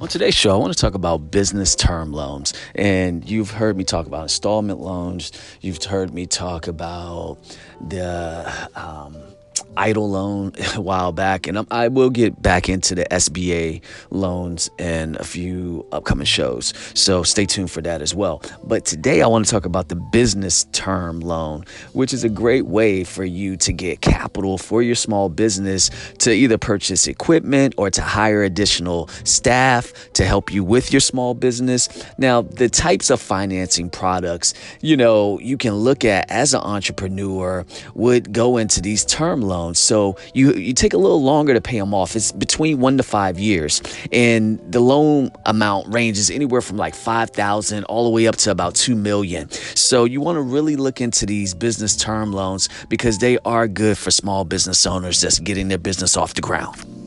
On today's show, I want to talk about business term loans. And you've heard me talk about installment loans. You've heard me talk about the um, EIDL loan a while back, and I will get back into the SBA loans and a few upcoming shows. So stay tuned for that as well. But today I want to talk about the business term loan, which is a great way for you to get capital for your small business to either purchase equipment or to hire additional staff to help you with your small business. Now, the types of financing products, you know, you can look at as an entrepreneur would go into these term loans loans. So you you take a little longer to pay them off. It's between one to five years, and the loan amount ranges anywhere from like five thousand all the way up to about two million. So you want to really look into these business term loans because they are good for small business owners that's getting their business off the ground.